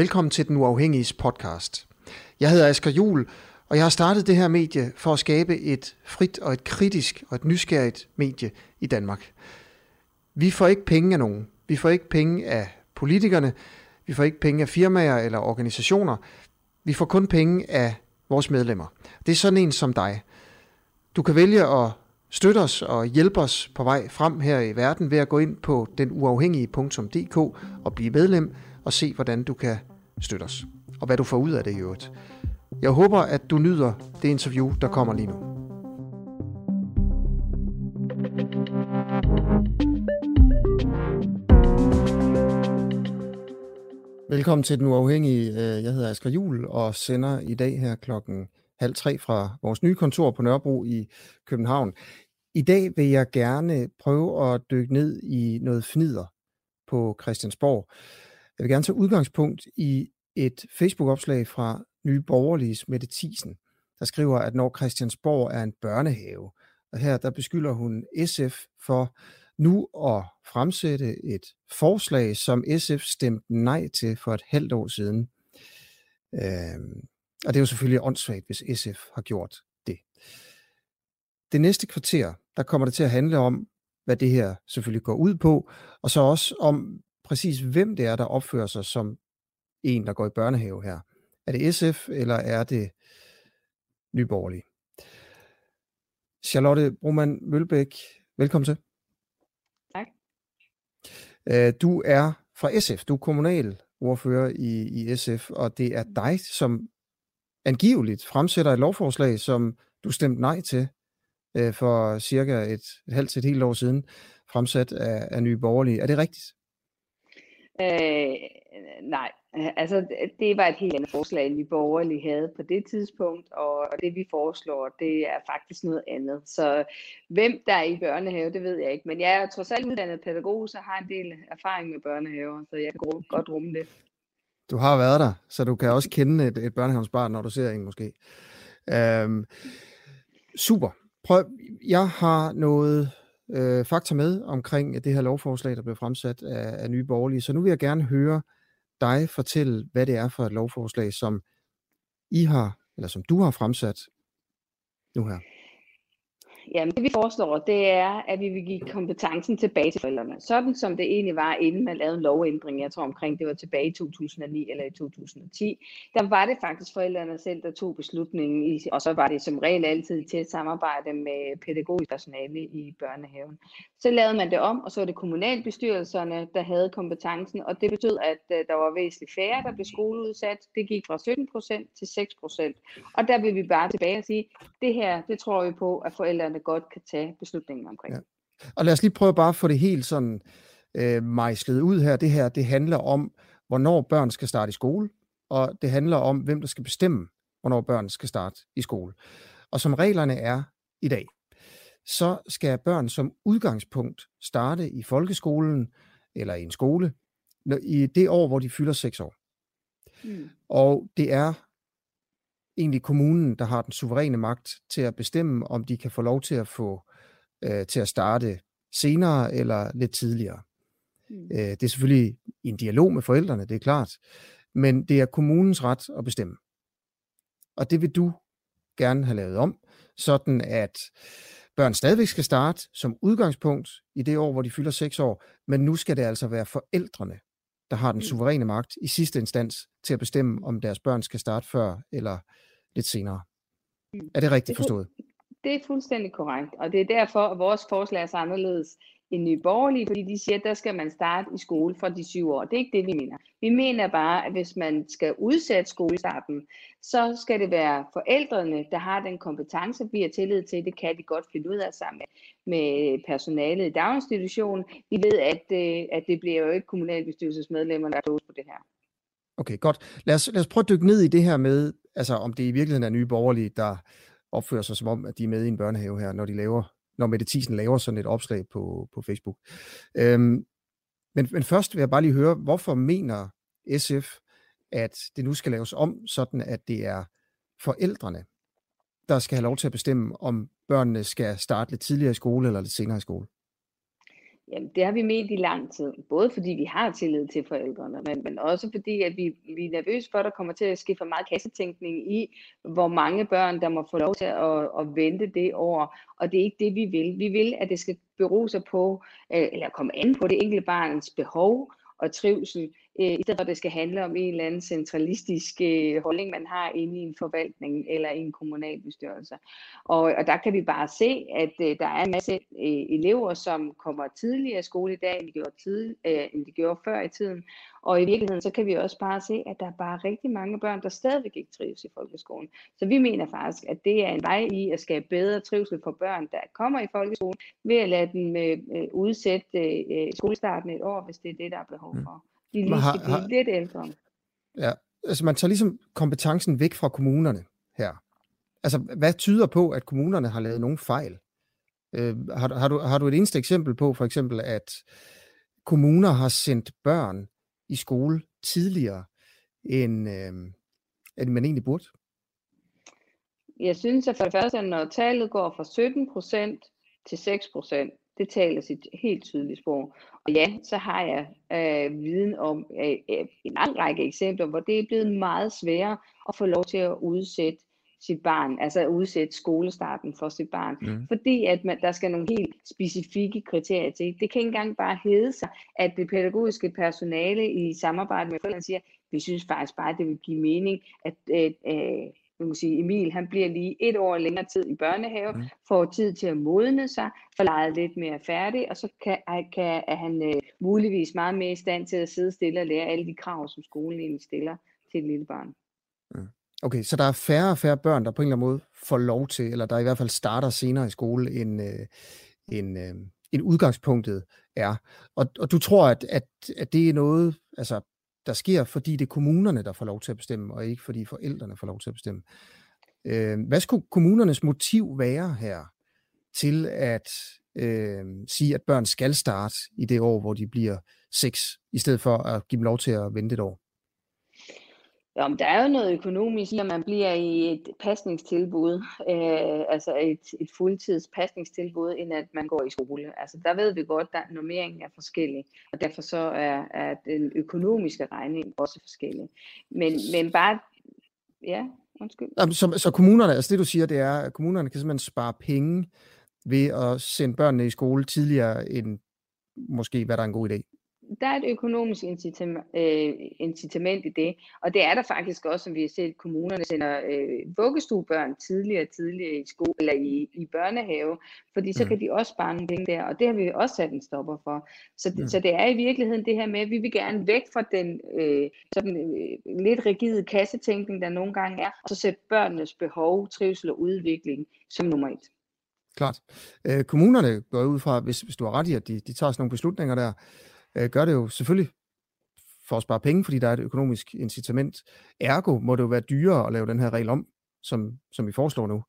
Velkommen til Den Uafhængige podcast. Jeg hedder Asger Jul, og jeg har startet det her medie for at skabe et frit og et kritisk og et nysgerrigt medie i Danmark. Vi får ikke penge af nogen. Vi får ikke penge af politikerne. Vi får ikke penge af firmaer eller organisationer. Vi får kun penge af vores medlemmer. Det er sådan en som dig. Du kan vælge at støtte os og hjælpe os på vej frem her i verden ved at gå ind på denuafhængige.dk og blive medlem og se, hvordan du kan støtte os. Og hvad du får ud af det i øvrigt. Jeg håber, at du nyder det interview, der kommer lige nu. Velkommen til Den Uafhængige. Øh, jeg hedder Asger Jul og sender i dag her klokken halv tre fra vores nye kontor på Nørrebro i København. I dag vil jeg gerne prøve at dykke ned i noget fnider på Christiansborg. Jeg vil gerne tage udgangspunkt i et Facebook-opslag fra Nye Borgerliges Mette Thiesen, der skriver, at når Christiansborg er en børnehave, og her der beskylder hun SF for nu at fremsætte et forslag, som SF stemte nej til for et halvt år siden. Øhm, og det er jo selvfølgelig åndssvagt, hvis SF har gjort det. Det næste kvarter, der kommer det til at handle om, hvad det her selvfølgelig går ud på, og så også om præcis, hvem det er, der opfører sig som en, der går i børnehave her. Er det SF, eller er det Nyborgerlige? Charlotte Broman Mølbæk, velkommen til. Tak. Øh, du er fra SF, du er kommunalordfører i, i SF, og det er dig, som angiveligt fremsætter et lovforslag, som du stemte nej til øh, for cirka et, et halvt til et helt år siden, fremsat af, af Nye Borgerlige. Er det rigtigt? Øh, nej, altså det var et helt andet forslag, end vi borgerlige havde på det tidspunkt, og det vi foreslår, det er faktisk noget andet. Så hvem der er i børnehave, det ved jeg ikke, men jeg er trods alt uddannet pædagog, så har en del erfaring med børnehaver, så jeg kan godt rumme det. Du har været der, så du kan også kende et, et børnehavnsbarn, når du ser en måske. Øhm, super. Prøv, jeg har noget øh, fakta med omkring det her lovforslag, der blev fremsat af, af Nye Borgerlige. Så nu vil jeg gerne høre dig fortælle, hvad det er for et lovforslag, som I har, eller som du har fremsat nu her. Jamen, det vi foreslår, det er, at vi vil give kompetencen tilbage til forældrene. Sådan som det egentlig var, inden man lavede en lovændring, jeg tror omkring det var tilbage i 2009 eller i 2010, der var det faktisk forældrene selv, der tog beslutningen, og så var det som regel altid til at samarbejde med pædagogisk personale i børnehaven. Så lavede man det om, og så var det kommunalbestyrelserne, der havde kompetencen, og det betød, at øh, der var væsentligt færre, der blev skoleudsat. Det gik fra 17% til 6% Og der vil vi bare tilbage og sige, det her, det tror vi på, at forældrene godt kan tage beslutningen omkring. Ja. Og lad os lige prøve bare at få det helt sådan øh, mejslet ud her. Det her, det handler om, hvornår børn skal starte i skole, og det handler om, hvem der skal bestemme, hvornår børn skal starte i skole. Og som reglerne er i dag, så skal børn som udgangspunkt starte i folkeskolen eller i en skole i det år, hvor de fylder 6 år. Mm. Og det er egentlig kommunen, der har den suveræne magt til at bestemme, om de kan få lov til at få øh, til at starte senere eller lidt tidligere. Mm. Øh, det er selvfølgelig en dialog med forældrene, det er klart, men det er kommunens ret at bestemme. Og det vil du gerne have lavet om, sådan at børn stadigvæk skal starte som udgangspunkt i det år, hvor de fylder 6 år, men nu skal det altså være forældrene, der har den mm. suveræne magt i sidste instans til at bestemme, om deres børn skal starte før eller lidt senere. Mm. Er det rigtigt forstået? Det er fuldstændig korrekt, og det er derfor, at vores forslag er så anderledes i nye borgerlige, fordi de siger, at der skal man starte i skole fra de syv år. Det er ikke det, vi mener. Vi mener bare, at hvis man skal udsætte skolestarten, så skal det være forældrene, der har den kompetence, vi har tillid til. Det kan de godt finde ud af sammen med personalet i daginstitutionen. Vi ved, at, øh, at det bliver jo ikke kommunalbestyrelsesmedlemmerne, der er på det her. Okay, godt. Lad os, lad os prøve at dykke ned i det her med, altså om det i virkeligheden er nye borgerlige, der opfører sig som om, at de er med i en børnehave her, når de laver, når Mette Thiesen laver sådan et opslag på, på Facebook. Øhm, men, men først vil jeg bare lige høre, hvorfor mener SF, at det nu skal laves om, sådan at det er forældrene, der skal have lov til at bestemme, om børnene skal starte lidt tidligere i skole eller lidt senere i skole? Jamen, det har vi ment i lang tid. Både fordi vi har tillid til forældrene, men, men også fordi, at vi, vi er nervøse for, at der kommer til at ske for meget kassetænkning i, hvor mange børn, der må få lov til at, at vente det år. Og det er ikke det, vi vil. Vi vil, at det skal bero sig på, øh, eller komme an på det enkelte barns behov og trivsel, øh, i stedet for at det skal handle om en eller anden centralistisk øh, holdning, man har inde i en forvaltning eller i en kommunalbestyrelse. Og, og der kan vi bare se, at øh, der er en masse øh, elever, som kommer tidligere i skole i dag, end de, gjorde tid, øh, end de gjorde før i tiden. Og i virkeligheden, så kan vi også bare se, at der er bare rigtig mange børn, der stadigvæk ikke trives i folkeskolen. Så vi mener faktisk, at det er en vej i at skabe bedre trivsel for børn, der kommer i folkeskolen, ved at lade dem øh, udsætte øh, skolestarten et år, hvis det er det, der er behov mm. for. De lige skal blive har, lidt ældre. Ja, altså man tager ligesom kompetencen væk fra kommunerne her. Altså, hvad tyder på, at kommunerne har lavet nogle fejl? Øh, har, har, du, har du et eneste eksempel på, for eksempel, at kommuner har sendt børn i skole tidligere, end, øh, end man egentlig burde? Jeg synes, at for det første, når tallet går fra 17 procent til 6 procent, det taler sit helt tydelige sprog. Og ja, så har jeg øh, viden om øh, øh, en lang række eksempler, hvor det er blevet meget sværere at få lov til at udsætte sit barn, altså at udsætte skolestarten for sit barn. Mm. Fordi at man, der skal nogle helt specifikke kriterier til. Det kan ikke engang bare hedde sig, at det pædagogiske personale i samarbejde med forældrene siger, vi synes faktisk bare, at det vil give mening, at øh, øh, man kan sige, Emil han bliver lige et år længere tid i børnehave, mm. får tid til at modne sig, får leget lidt mere færdig, og så kan, kan, er han øh, muligvis meget mere i stand til at sidde stille og lære alle de krav, som skolen egentlig stiller til et lille barn. Mm. Okay, så der er færre og færre børn, der på en eller anden måde får lov til, eller der i hvert fald starter senere i skole, end, øh, end, øh, end udgangspunktet er. Og, og du tror, at, at, at det er noget, altså der sker, fordi det er kommunerne, der får lov til at bestemme, og ikke fordi forældrene får lov til at bestemme. Øh, hvad skulle kommunernes motiv være her til at øh, sige, at børn skal starte i det år, hvor de bliver seks, i stedet for at give dem lov til at vente et år? Jamen, der er jo noget økonomisk, når man bliver i et pasningstilbud, øh, altså et, et fuldtids pasningstilbud, end at man går i skole. Altså der ved vi godt, at normeringen er forskellig, og derfor så er, er den økonomiske regning også forskellig. Men, men bare, ja, undskyld. Så, så kommunerne, altså det du siger, det er, at kommunerne kan simpelthen spare penge ved at sende børnene i skole tidligere end måske, hvad der er en god idé der er et økonomisk incitament, øh, incitament i det, og det er der faktisk også, som vi har set, kommunerne sender øh, vuggestuebørn tidligere tidligere i skole eller i, i børnehave, fordi så mm. kan de også spare nogle penge der, og det har vi også sat en stopper for. Så, mm. så det er i virkeligheden det her med, at vi vil gerne væk fra den øh, sådan, øh, lidt rigide kassetænkning, der nogle gange er, og så sætte børnenes behov, trivsel og udvikling som nummer et. Klart. Øh, kommunerne går ud fra, hvis, hvis du har ret i, at de, de tager sådan nogle beslutninger der, øh, gør det jo selvfølgelig for at spare penge, fordi der er et økonomisk incitament. Ergo må det jo være dyrere at lave den her regel om, som, som vi foreslår nu.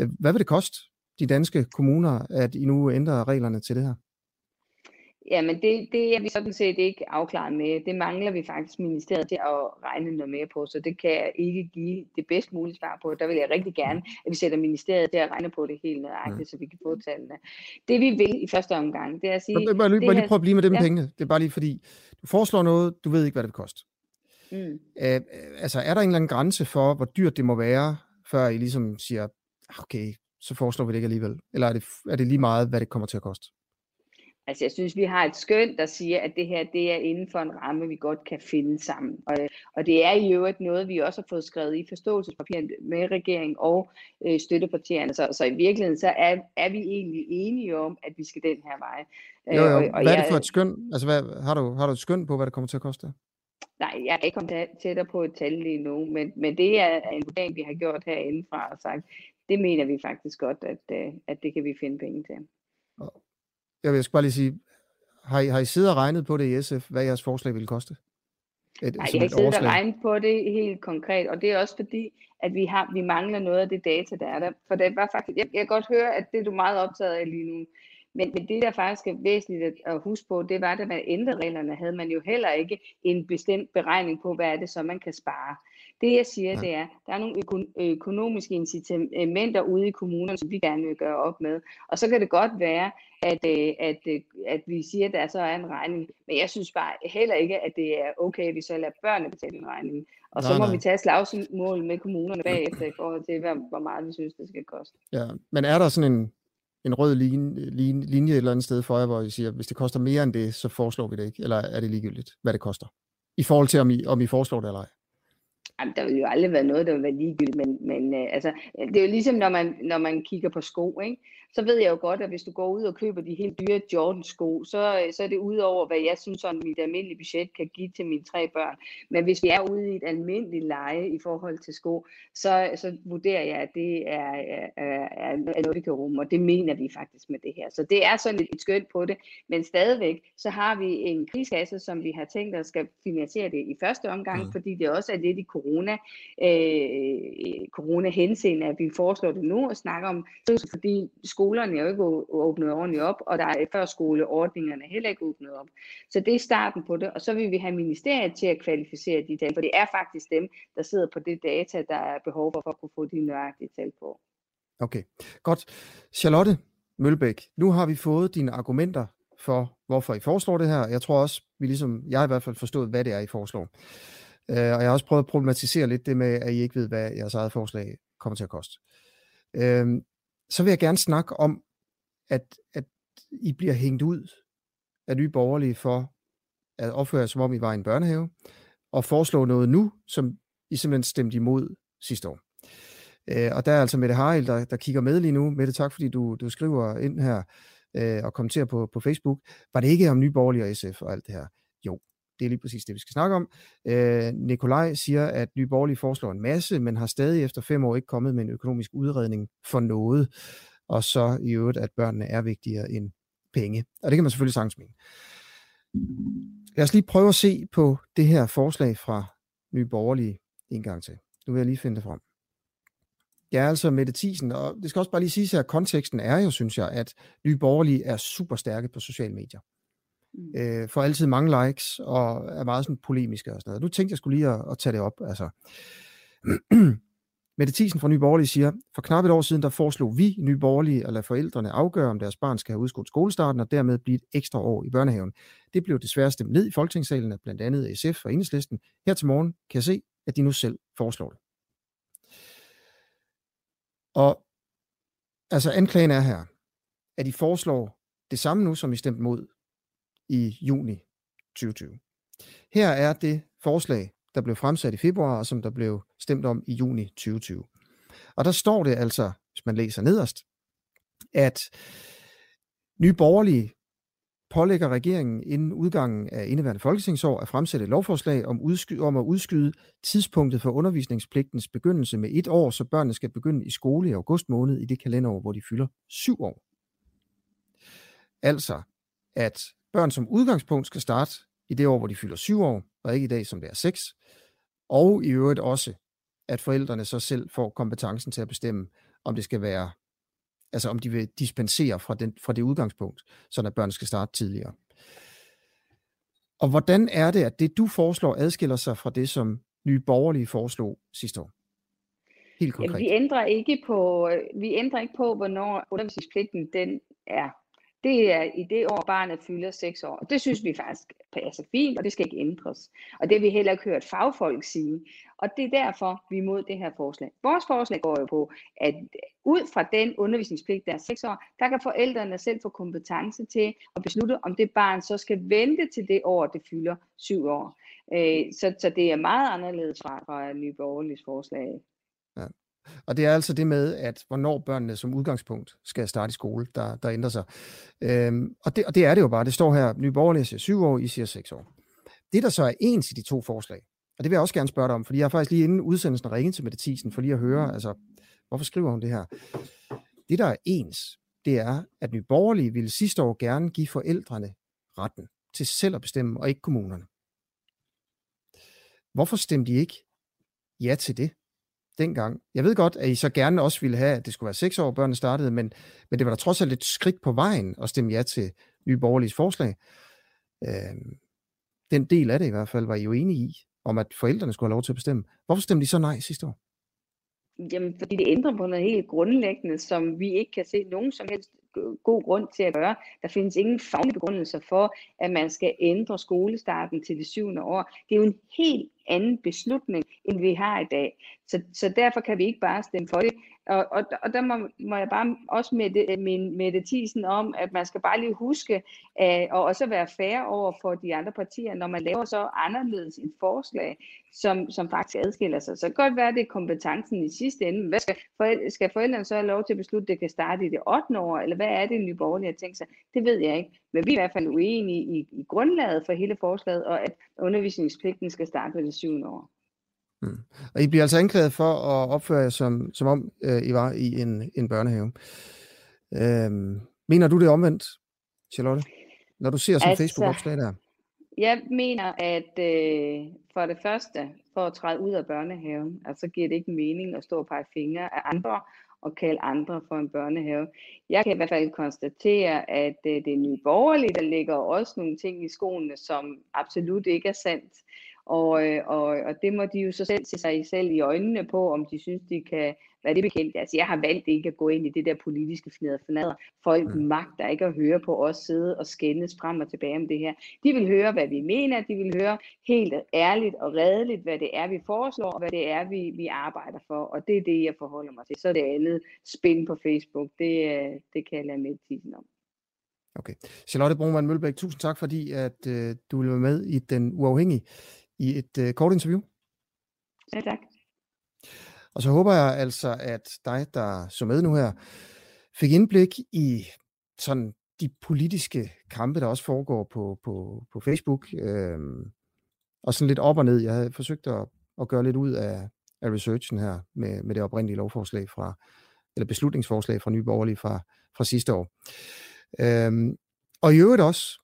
Øh, hvad vil det koste de danske kommuner, at I nu ændrer reglerne til det her? Jamen det, det er vi sådan set ikke afklaret med. Det mangler vi faktisk ministeriet til at regne noget mere på, så det kan jeg ikke give det bedst mulige svar på. Der vil jeg rigtig gerne, at vi sætter ministeriet til at regne på det helt nøjagtigt, ja. så vi kan få tallene. Det vi vil i første omgang, det er at sige... Jeg bare, lige, bare lige prøve at blive med det med ja. pengene. Det er bare lige fordi, du foreslår noget, du ved ikke, hvad det vil koste. Mm. Æ, altså er der en eller anden grænse for, hvor dyrt det må være, før I ligesom siger, ah, okay, så foreslår vi det ikke alligevel? Eller er det, er det lige meget, hvad det kommer til at koste? Altså jeg synes, vi har et skøn, der siger, at det her det er inden for en ramme, vi godt kan finde sammen. Og, og det er i øvrigt noget, vi også har fået skrevet i forståelsespapiret med regeringen og øh, støttepartierne. Så, så i virkeligheden så er, er vi egentlig enige om, at vi skal den her vej. Jo, jo. Øh, og, og hvad er det for et skøn? Altså hvad, har, du, har du et skøn på, hvad det kommer til at koste? Nej, jeg er ikke kommet tættere på et tal lige nu, men, men det er en vurdering, vi har gjort herindefra og sagt, det mener vi faktisk godt, at, øh, at det kan vi finde penge til jeg skal bare lige sige, har I, har I siddet og regnet på det i SF, hvad jeres forslag ville koste? Et, Nej, jeg har ikke siddet og regnet på det helt konkret, og det er også fordi, at vi, har, vi mangler noget af det data, der er der. For det var faktisk, jeg, jeg kan godt høre, at det er du meget optaget af lige nu, Men, men det, der faktisk er væsentligt at, huske på, det var, at man ændrede reglerne, havde man jo heller ikke en bestemt beregning på, hvad er det så, man kan spare. Det jeg siger, det er, der er nogle økonomiske incitamenter ude i kommunerne, som vi gerne vil gøre op med. Og så kan det godt være, at, øh, at, øh, at vi siger, at der så er en regning. Men jeg synes bare heller ikke, at det er okay, at vi så lader børnene betale en regning. Og nej, så må nej. vi tage slagsmål med kommunerne bagefter i forhold til, hvor meget vi synes, det skal koste. Ja, men er der sådan en, en rød linje, linje, linje et eller andet sted for jer, hvor I siger, hvis det koster mere end det, så foreslår vi det ikke? Eller er det ligegyldigt, hvad det koster? I forhold til, om I, om I foreslår det eller ej? Jamen, der vil jo aldrig være noget, der vil være ligegyldigt, men, men øh, altså, det er jo ligesom, når man, når man kigger på sko, ikke? så ved jeg jo godt, at hvis du går ud og køber de helt dyre Jordan-sko, så, så er det ud over, hvad jeg synes, at mit almindelige budget kan give til mine tre børn. Men hvis vi er ude i et almindeligt leje i forhold til sko, så, så vurderer jeg, at det er, er, er, er noget, vi kan rumme, og det mener vi faktisk med det her. Så det er sådan et, et skønt på det, men stadigvæk, så har vi en krigskasse, som vi har tænkt at skal finansiere det i første omgang, mm. fordi det også er lidt i corona, Øh, øh, corona-henseende, at vi foreslår det nu og snakker om, fordi skolerne er jo ikke åbnet ordentligt op, og der er førskoleordningerne heller ikke åbnet op. Så det er starten på det, og så vil vi have ministeriet til at kvalificere de tal, for det er faktisk dem, der sidder på det data, der er behov for, for at kunne få de nøjagtige tal på. Okay, godt. Charlotte Mølbæk, nu har vi fået dine argumenter for, hvorfor I foreslår det her. Jeg tror også, vi ligesom, jeg har i hvert fald forstået, hvad det er, I foreslår. Øh, og jeg har også prøvet at problematisere lidt det med, at I ikke ved, hvad jeres eget forslag kommer til at koste. Øh, så vil jeg gerne snakke om, at, at I bliver hængt ud af nye borgerlige for at opføre jer, som om I var i en børnehave, og foreslå noget nu, som I simpelthen stemte imod sidste år. Øh, og der er altså Mette Harald, der, der kigger med lige nu. Mette, tak fordi du, du skriver ind her øh, og kommenterer på, på Facebook. Var det ikke om nye borgerlige og SF og alt det her? Jo, det er lige præcis det, vi skal snakke om. Øh, Nikolaj siger, at Nye Borgerlige foreslår en masse, men har stadig efter fem år ikke kommet med en økonomisk udredning for noget. Og så i øvrigt, at børnene er vigtigere end penge. Og det kan man selvfølgelig sagtens mene. Lad os lige prøve at se på det her forslag fra Nye Borgerlige en gang til. Nu vil jeg lige finde det frem. Jeg er altså Mette Thiesen, og det skal også bare lige sige at konteksten er jo, synes jeg, at Nye Borgerlige er super stærke på sociale medier. Mm. øh, får altid mange likes og er meget sådan polemiske og sådan noget. Nu tænkte jeg skulle lige at, at tage det op. Altså. Mette Thiesen fra Nye Borgerlige siger, for knap et år siden, der foreslog vi Nye Borgerlige at lade forældrene afgøre, om deres barn skal have udskudt skolestarten og dermed blive et ekstra år i børnehaven. Det blev desværre stemt ned i folketingssalen af blandt andet SF og Enhedslisten. Her til morgen kan jeg se, at de nu selv foreslår det. Og altså anklagen er her, at de foreslår det samme nu, som I stemte mod i juni 2020. Her er det forslag, der blev fremsat i februar, og som der blev stemt om i juni 2020. Og der står det altså, hvis man læser nederst, at nye borgerlige pålægger regeringen inden udgangen af indeværende folketingsår at fremsætte et lovforslag om, udsky- om at udskyde tidspunktet for undervisningspligtens begyndelse med et år, så børnene skal begynde i skole i august måned i det kalenderår, hvor de fylder syv år. Altså, at børn som udgangspunkt skal starte i det år, hvor de fylder syv år, og ikke i dag, som det er seks. Og i øvrigt også, at forældrene så selv får kompetencen til at bestemme, om det skal være, altså om de vil dispensere fra, den, fra det udgangspunkt, så at børn skal starte tidligere. Og hvordan er det, at det du foreslår adskiller sig fra det, som nye borgerlige foreslog sidste år? Helt konkret. Jamen, vi ændrer ikke på, vi ændrer ikke på, hvornår undervisningspligten den er det er i det år, barnet fylder 6 år. Og det synes vi faktisk passer fint, og det skal ikke ændres. Og det har vi heller ikke hørt fagfolk sige. Og det er derfor, vi er imod det her forslag. Vores forslag går jo på, at ud fra den undervisningspligt, der er 6 år, der kan forældrene selv få kompetence til at beslutte, om det barn så skal vente til det år, det fylder 7 år. Øh, så, så det er meget anderledes fra, fra Nye Borgerliges forslag. Og det er altså det med, at hvornår børnene som udgangspunkt skal starte i skole, der, der ændrer sig. Øhm, og, det, og det er det jo bare. Det står her, Nye Borgerlige siger syv år, I siger seks år. Det, der så er ens i de to forslag, og det vil jeg også gerne spørge dig om, fordi jeg har faktisk lige inden udsendelsen ringet til Mette Thiesen, for lige at høre, altså, hvorfor skriver hun det her? Det, der er ens, det er, at Nye Borgerlige ville sidste år gerne give forældrene retten til selv at bestemme, og ikke kommunerne. Hvorfor stemte de ikke ja til det? Dengang. Jeg ved godt, at I så gerne også ville have, at det skulle være seks år, børnene startede, men, men det var da trods alt et skridt på vejen at stemme ja til Nye Borgerliges forslag. Øh, den del af det i hvert fald var I jo enige i, om at forældrene skulle have lov til at bestemme. Hvorfor stemte I så nej sidste år? Jamen, fordi det ændrer på noget helt grundlæggende, som vi ikke kan se nogen som helst god grund til at gøre. Der findes ingen faglige begrundelser for, at man skal ændre skolestarten til det syvende år. Det er jo en helt anden beslutning, end vi har i dag. Så, så derfor kan vi ikke bare stemme for det. Og, og, og der må, må jeg bare også med, det, min, med det tisen om, at man skal bare lige huske, at, og også være fair over for de andre partier, når man laver så anderledes et forslag, som, som faktisk adskiller sig. Så det kan godt være, at det er kompetencen i sidste ende. Hvad skal, forældre, skal forældrene så have lov til at beslutte, at det kan starte i det 8. år, eller hvad er det, Nye Borgerlige har tænkt sig? Det ved jeg ikke. Men vi er i hvert fald uenige i, i grundlaget for hele forslaget, og at undervisningspligten skal starte ved det syvende år. Mm. Og I bliver altså anklaget for at opføre jer som, som om øh, I var i en, en børnehave. Øhm, mener du det omvendt, Charlotte? Når du ser sådan altså, Facebook-opslag der? Jeg mener, at øh, for det første, for at træde ud af børnehaven, altså giver det ikke mening at stå og pege fingre af andre og kalde andre for en børnehave. Jeg kan i hvert fald konstatere, at øh, det er nye borgerlige, der ligger også nogle ting i skoene, som absolut ikke er sandt. Og, øh, og, og det må de jo så selv se sig selv i øjnene på, om de synes, de kan være det bekendt. Altså, jeg har valgt ikke at gå ind i det der politiske fnader. Folk mm. magter ikke at høre på os sidde og skændes frem og tilbage om det her. De vil høre, hvad vi mener. De vil høre helt ærligt og redeligt, hvad det er, vi foreslår, og hvad det er, vi, vi arbejder for. Og det er det, jeg forholder mig til. Så er det andet spin på Facebook. Det, øh, det kan jeg lade med tiden om. Okay. Charlotte Brunvand Mølbæk, tusind tak, fordi at øh, du vil være med i Den Uafhængige i et øh, kort interview. Ja, tak. Og så håber jeg altså, at dig, der så med nu her, fik indblik i sådan de politiske kampe, der også foregår på, på, på Facebook. Øhm, og sådan lidt op og ned. Jeg havde forsøgt at, at gøre lidt ud af, af researchen her med, med det oprindelige lovforslag fra, eller beslutningsforslag fra Nye Borgerlige fra, fra sidste år. Øhm, og i øvrigt også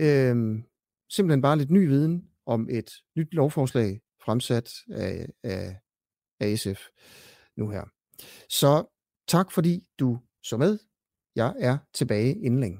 øhm, simpelthen bare lidt ny viden om et nyt lovforslag fremsat af, af, af SF nu her. Så tak fordi du så med. Jeg er tilbage inden længe.